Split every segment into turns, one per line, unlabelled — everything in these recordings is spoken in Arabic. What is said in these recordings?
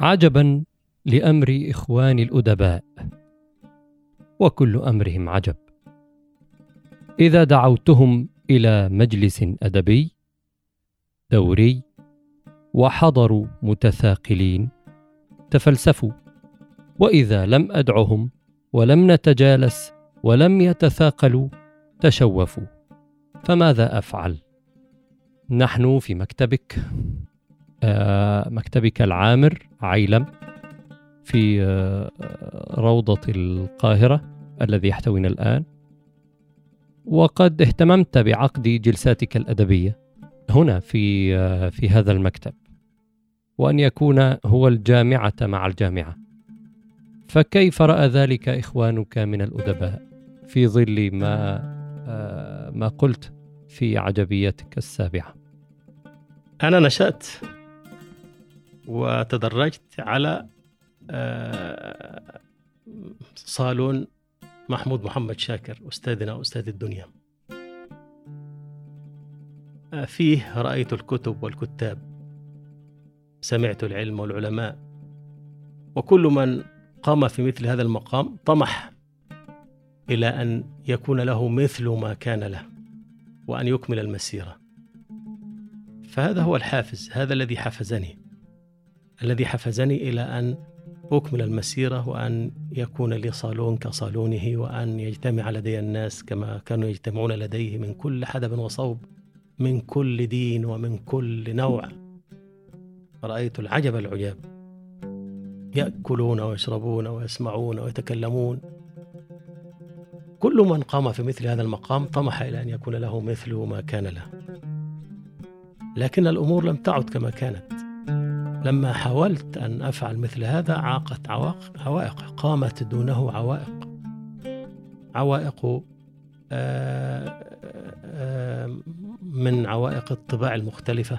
عجبا لأمر اخواني الأدباء وكل أمرهم عجب. إذا دعوتهم إلى مجلس أدبي دوري وحضروا متثاقلين تفلسفوا. وإذا لم أدعهم ولم نتجالس ولم يتثاقلوا تشوفوا. فماذا أفعل؟ نحن في مكتبك. مكتبك العامر عيلم في آه، روضة القاهرة الذي يحتوينا الآن. وقد اهتممت بعقد جلساتك الأدبية هنا في آه، في هذا المكتب وأن يكون هو الجامعة مع الجامعة. فكيف رأى ذلك إخوانك من الأدباء في ظل ما ما قلت في عجبيتك السابعة؟
أنا نشأت. وتدرجت على آه، صالون محمود محمد شاكر أستاذنا أستاذ الدنيا. آه، فيه رأيت الكتب والكتاب سمعت العلم والعلماء وكل من قام في مثل هذا المقام طمح إلى أن يكون له مثل ما كان له وأن يكمل المسيرة. فهذا هو الحافز هذا الذي حفزني. الذي حفزني إلى أن أكمل المسيرة وأن يكون لي صالون كصالونه وأن يجتمع لدي الناس كما كانوا يجتمعون لديه من كل حدب وصوب من كل دين ومن كل نوع. رأيت العجب العجاب. يأكلون ويشربون ويسمعون ويتكلمون. كل من قام في مثل هذا المقام طمح إلى أن يكون له مثل ما كان له. لكن الأمور لم تعد كما كانت. لما حاولت أن أفعل مثل هذا عاقت عوائق قامت دونه عوائق. عوائق آه، آه، من عوائق الطباع المختلفة.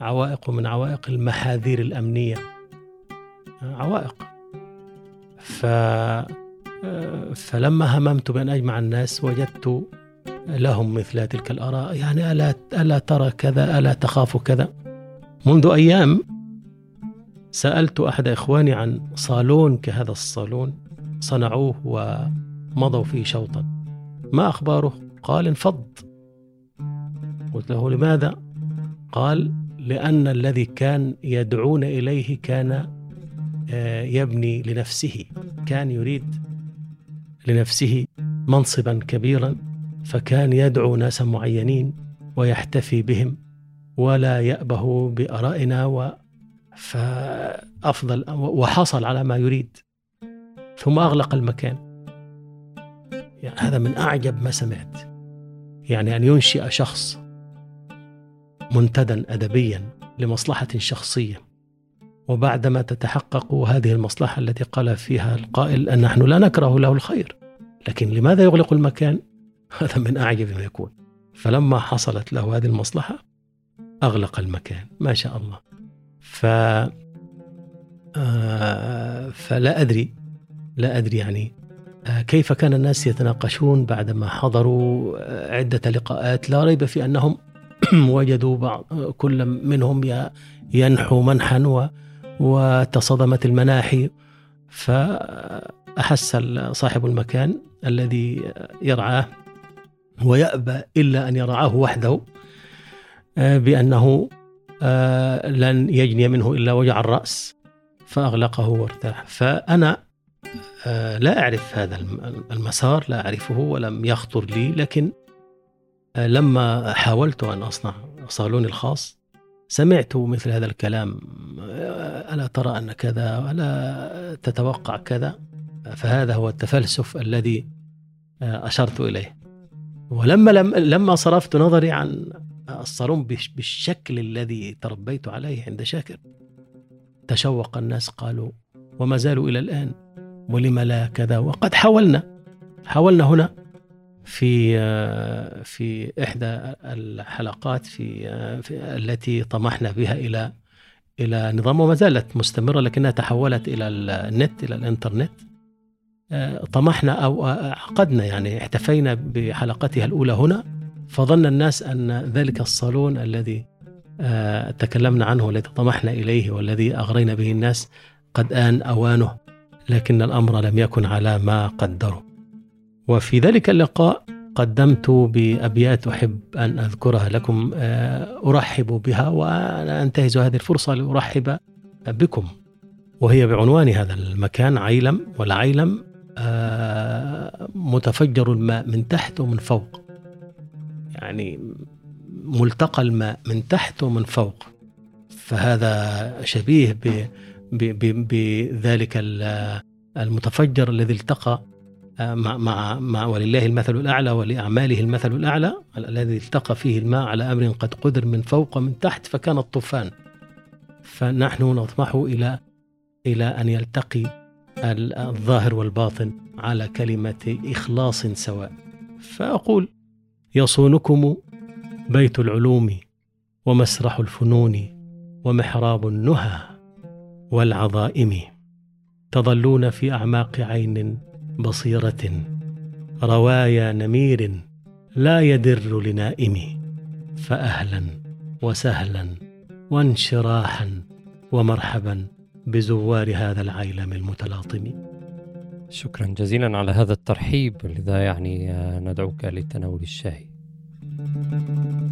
عوائق من عوائق المحاذير الأمنية. عوائق. ف فلما هممت بأن أجمع الناس وجدت لهم مثل تلك الآراء. يعني ألا, ألا ترى كذا ألا تخاف كذا. منذ أيام سألت أحد إخواني عن صالون كهذا الصالون صنعوه ومضوا فيه شوطا ما أخباره؟ قال انفض قلت له لماذا؟ قال لأن الذي كان يدعون إليه كان آه، يبني لنفسه كان يريد لنفسه منصبا كبيرا فكان يدعو ناسا معينين ويحتفي بهم ولا يأبه بآرائنا فأفضل وحصل على ما يريد ثم أغلق المكان. يعني هذا من أعجب ما سمعت. يعني أن ينشئ شخص منتدى أدبيا لمصلحة شخصية وبعدما تتحقق هذه المصلحة التي قال فيها القائل أن نحن لا نكره له الخير. لكن لماذا يغلق المكان؟ هذا من أعجب ما يكون. فلما حصلت له هذه المصلحة أغلق المكان. ما شاء الله. ف آه، فلا أدري لا أدري يعني آه، كيف كان الناس يتناقشون بعدما حضروا آه، عدة لقاءات. لا ريب في أنهم وجدوا بعض كل منهم ينحو منحا وتصدمت المناحي. فأحس صاحب المكان الذي يرعاه ويأبى إلا أن يرعاه وحده بأنه لن يجني منه إلا وجع الرأس فأغلقه وارتاح. فأنا آه، لا أعرف هذا المسار لا أعرفه ولم يخطر لي لكن آه، لما حاولت أن أصنع صالوني الخاص سمعت مثل هذا الكلام ألا ترى أن كذا ألا تتوقع كذا؟ فهذا هو التفلسف الذي أشرت إليه. ولما لما صرفت نظري عن الصالون بالشكل الذي تربيت عليه عند شاكر. تشوق الناس قالوا وما زالوا إلى الآن ولم لا كذا؟ وقد حاولنا. حاولنا هنا في في إحدى الحلقات في, في التي طمحنا بها إلى إلى نظام وما زالت مستمرة لكنها تحولت إلى النت إلى الإنترنت. طمحنا أو عقدنا يعني احتفينا بحلقتها الأولى هنا. فظن الناس أن ذلك الصالون الذي آه، تكلمنا عنه والذي طمحنا إليه والذي أغرينا به الناس قد آن أوانه لكن الأمر لم يكن على ما قدروا وفي ذلك اللقاء قدمت بأبيات أحب أن أذكرها لكم آه، أرحب بها وأنا أنتهز هذه الفرصة لأرحب بكم. وهي بعنوان هذا المكان عيلم والعيلم آه، متفجر الماء من تحت ومن فوق. يعني ملتقى الماء من تحت ومن فوق. فهذا شبيه بذلك المتفجر الذي التقى آه، مع, مع, مع ولله المثل الأعلى ولأعماله المثل الأعلى الذي التقى فيه الماء على أمر قد قدر من فوق ومن تحت فكان الطوفان. فنحن نطمح إلى إلى أن يلتقي الظاهر والباطن على كلمة إخلاص سواء. فأقول يصونكم بيت العلوم ومسرح الفنون ومحراب النهى والعظائم. تظلون في أعماق عين بصيرة روايا نمير لا يدر لنائم. فاهلا وسهلا وانشراحا ومرحبا بزوار هذا العيلم المتلاطم.
شكرا جزيلا على هذا الترحيب لذا يعني ندعوك لتناول الشاي. thank you